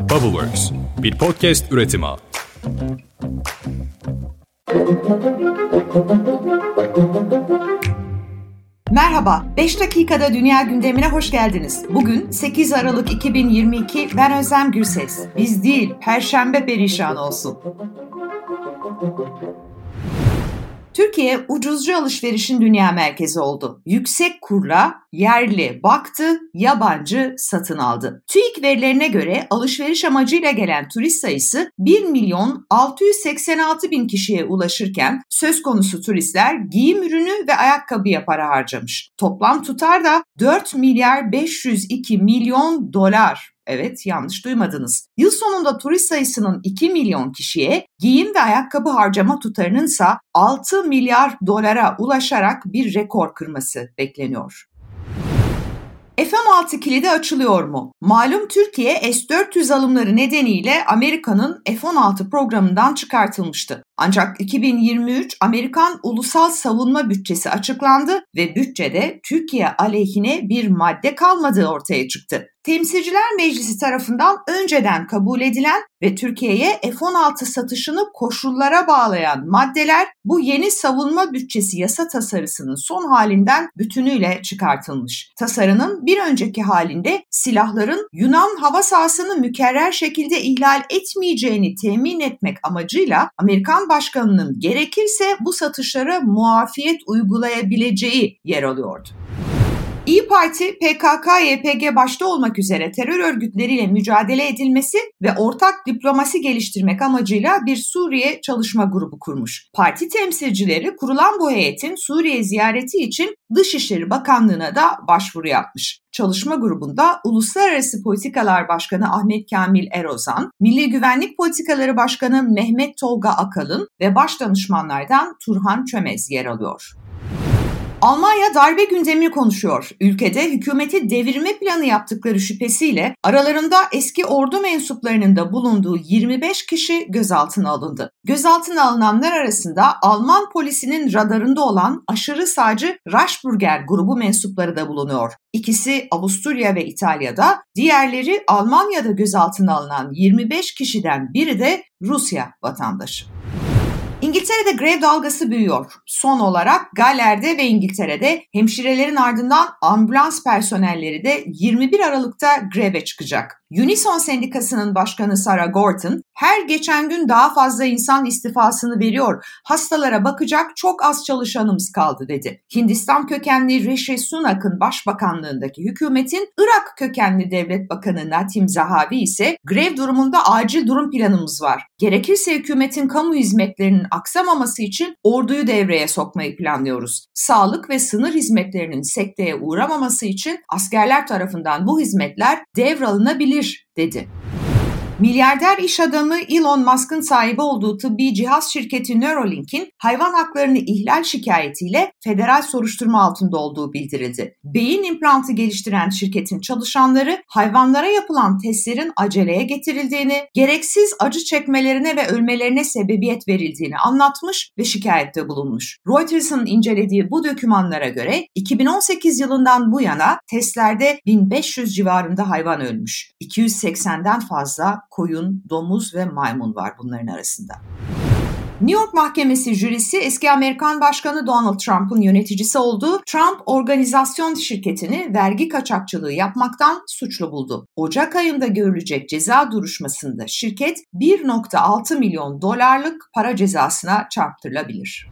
Bubbleworks, bir podcast üretimi. Merhaba, 5 dakikada dünya gündemine hoş geldiniz. Bugün 8 Aralık 2022, ben Özlem Gürses. Biz değil, Perşembe perişan olsun. Türkiye ucuzcu alışverişin dünya merkezi oldu. Yüksek kurla yerli baktı, yabancı satın aldı. TÜİK verilerine göre alışveriş amacıyla gelen turist sayısı 1 milyon 686 bin kişiye ulaşırken söz konusu turistler giyim ürünü ve ayakkabıya para harcamış. Toplam tutar da 4 milyar 502 milyon dolar. Evet yanlış duymadınız. Yıl sonunda turist sayısının 2 milyon kişiye, giyim ve ayakkabı harcama tutarının ise 6 milyar dolara ulaşarak bir rekor kırması bekleniyor. F-16 kilidi açılıyor mu? Malum Türkiye S-400 alımları nedeniyle Amerika'nın F-16 programından çıkartılmıştı. Ancak 2023 Amerikan Ulusal Savunma Bütçesi açıklandı ve bütçede Türkiye aleyhine bir madde kalmadığı ortaya çıktı. Temsilciler Meclisi tarafından önceden kabul edilen ve Türkiye'ye F-16 satışını koşullara bağlayan maddeler bu yeni savunma bütçesi yasa tasarısının son halinden bütünüyle çıkartılmış. Tasarının bir önceki halinde silahların Yunan hava sahasını mükerrer şekilde ihlal etmeyeceğini temin etmek amacıyla Amerikan Başkanı'nın gerekirse bu satışlara muafiyet uygulayabileceği yer alıyordu. İyi Parti, PKK, YPG başta olmak üzere terör örgütleriyle mücadele edilmesi ve ortak diplomasi geliştirmek amacıyla bir Suriye çalışma grubu kurmuş. Parti temsilcileri kurulan bu heyetin Suriye ziyareti için Dışişleri Bakanlığı'na da başvuru yapmış. Çalışma grubunda Uluslararası Politikalar Başkanı Ahmet Kamil Erozan, Milli Güvenlik Politikaları Başkanı Mehmet Tolga Akalın ve baş danışmanlardan Turhan Çömez yer alıyor. Almanya darbe gündemini konuşuyor. Ülkede hükümeti devirme planı yaptıkları şüphesiyle aralarında eski ordu mensuplarının da bulunduğu 25 kişi gözaltına alındı. Gözaltına alınanlar arasında Alman polisinin radarında olan aşırı sağcı Raschburger grubu mensupları da bulunuyor. İkisi Avusturya ve İtalya'da, diğerleri Almanya'da gözaltına alınan 25 kişiden biri de Rusya vatandaşı. İngiltere'de grev dalgası büyüyor. Son olarak Galler'de ve İngiltere'de hemşirelerin ardından ambulans personelleri de 21 Aralık'ta greve çıkacak. Unison Sendikası'nın başkanı Sarah Gorton, her geçen gün daha fazla insan istifasını veriyor. Hastalara bakacak çok az çalışanımız kaldı dedi. Hindistan kökenli Rishi Sunak'ın başbakanlığındaki hükümetin Irak kökenli devlet bakanı Natim Zahavi ise grev durumunda acil durum planımız var. Gerekirse hükümetin kamu hizmetlerinin aksamaması için orduyu devreye sokmayı planlıyoruz. Sağlık ve sınır hizmetlerinin sekteye uğramaması için askerler tarafından bu hizmetler devralınabilir dedi. Milyarder iş adamı Elon Musk'ın sahibi olduğu tıbbi cihaz şirketi Neuralink'in hayvan haklarını ihlal şikayetiyle federal soruşturma altında olduğu bildirildi. Beyin implantı geliştiren şirketin çalışanları hayvanlara yapılan testlerin aceleye getirildiğini, gereksiz acı çekmelerine ve ölmelerine sebebiyet verildiğini anlatmış ve şikayette bulunmuş. Reuters'ın incelediği bu dokümanlara göre 2018 yılından bu yana testlerde 1500 civarında hayvan ölmüş. 280'den fazla koyun, domuz ve maymun var bunların arasında. New York Mahkemesi jürisi eski Amerikan Başkanı Donald Trump'ın yöneticisi olduğu Trump Organizasyon şirketini vergi kaçakçılığı yapmaktan suçlu buldu. Ocak ayında görülecek ceza duruşmasında şirket 1.6 milyon dolarlık para cezasına çarptırılabilir.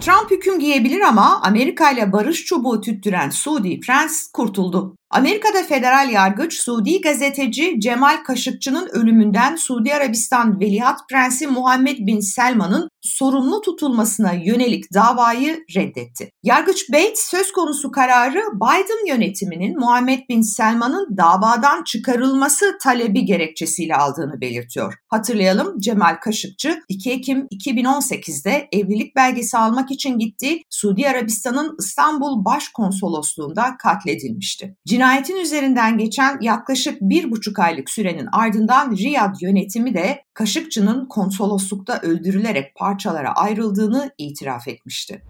Trump hüküm giyebilir ama Amerika ile barış çubuğu tüttüren Suudi Prens kurtuldu. Amerika'da federal yargıç Suudi gazeteci Cemal Kaşıkçı'nın ölümünden Suudi Arabistan Veliaht Prensi Muhammed Bin Selman'ın sorumlu tutulmasına yönelik davayı reddetti. Yargıç Bates söz konusu kararı Biden yönetiminin Muhammed Bin Selman'ın davadan çıkarılması talebi gerekçesiyle aldığını belirtiyor. Hatırlayalım Cemal Kaşıkçı 2 Ekim 2018'de evlilik belgesi almak için gittiği Suudi Arabistan'ın İstanbul Başkonsolosluğunda katledilmişti. Cinayetin üzerinden geçen yaklaşık bir buçuk aylık sürenin ardından Riyad yönetimi de Kaşıkçı'nın konsoloslukta öldürülerek parçalara ayrıldığını itiraf etmişti.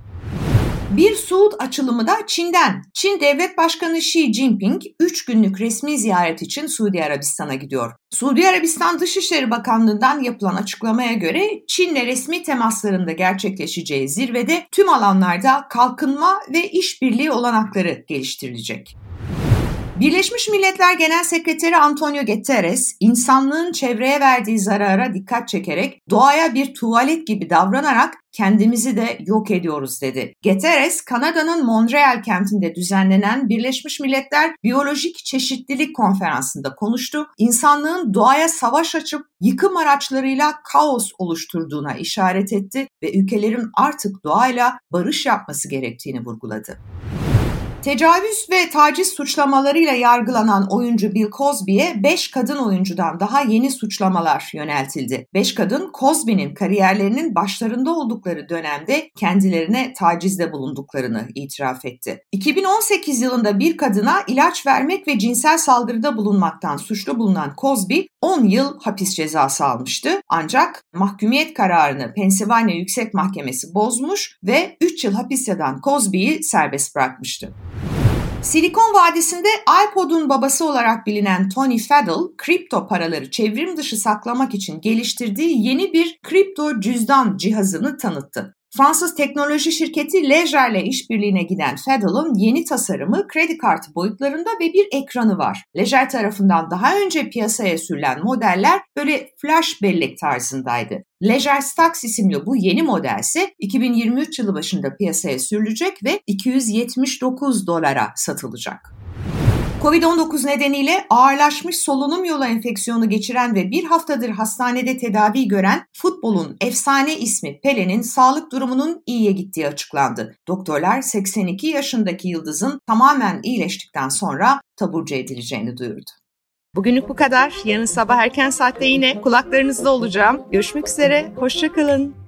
Bir Suud açılımı da Çin'den. Çin Devlet Başkanı Xi Jinping 3 günlük resmi ziyaret için Suudi Arabistan'a gidiyor. Suudi Arabistan Dışişleri Bakanlığı'ndan yapılan açıklamaya göre Çin'le resmi temaslarında gerçekleşeceği zirvede tüm alanlarda kalkınma ve işbirliği olanakları geliştirilecek. Birleşmiş Milletler Genel Sekreteri Antonio Guterres, insanlığın çevreye verdiği zarara dikkat çekerek doğaya bir tuvalet gibi davranarak kendimizi de yok ediyoruz dedi. Guterres, Kanada'nın Montreal kentinde düzenlenen Birleşmiş Milletler Biyolojik Çeşitlilik Konferansı'nda konuştu. İnsanlığın doğaya savaş açıp yıkım araçlarıyla kaos oluşturduğuna işaret etti ve ülkelerin artık doğayla barış yapması gerektiğini vurguladı. Tecavüz ve taciz suçlamalarıyla yargılanan oyuncu Bill Cosby'ye 5 kadın oyuncudan daha yeni suçlamalar yöneltildi. 5 kadın Cosby'nin kariyerlerinin başlarında oldukları dönemde kendilerine tacizde bulunduklarını itiraf etti. 2018 yılında bir kadına ilaç vermek ve cinsel saldırıda bulunmaktan suçlu bulunan Cosby 10 yıl hapis cezası almıştı. Ancak mahkumiyet kararını Pennsylvania Yüksek Mahkemesi bozmuş ve 3 yıl hapis yatan Cosby'yi serbest bırakmıştı. Silikon Vadisi'nde iPod'un babası olarak bilinen Tony Fadell, kripto paraları çevrim dışı saklamak için geliştirdiği yeni bir kripto cüzdan cihazını tanıttı. Fransız teknoloji şirketi Ledger ile işbirliğine giden Fadell'ın yeni tasarımı kredi kartı boyutlarında ve bir ekranı var. Ledger tarafından daha önce piyasaya sürülen modeller böyle flash bellek tarzındaydı. Ledger Stax isimli bu yeni model ise 2023 yılı başında piyasaya sürülecek ve 279 dolara satılacak. Covid-19 nedeniyle ağırlaşmış solunum yolu enfeksiyonu geçiren ve bir haftadır hastanede tedavi gören futbolun efsane ismi Pele'nin sağlık durumunun iyiye gittiği açıklandı. Doktorlar 82 yaşındaki yıldızın tamamen iyileştikten sonra taburcu edileceğini duyurdu. Bugünlük bu kadar. Yarın sabah erken saatte yine kulaklarınızda olacağım. Görüşmek üzere. Hoşçakalın.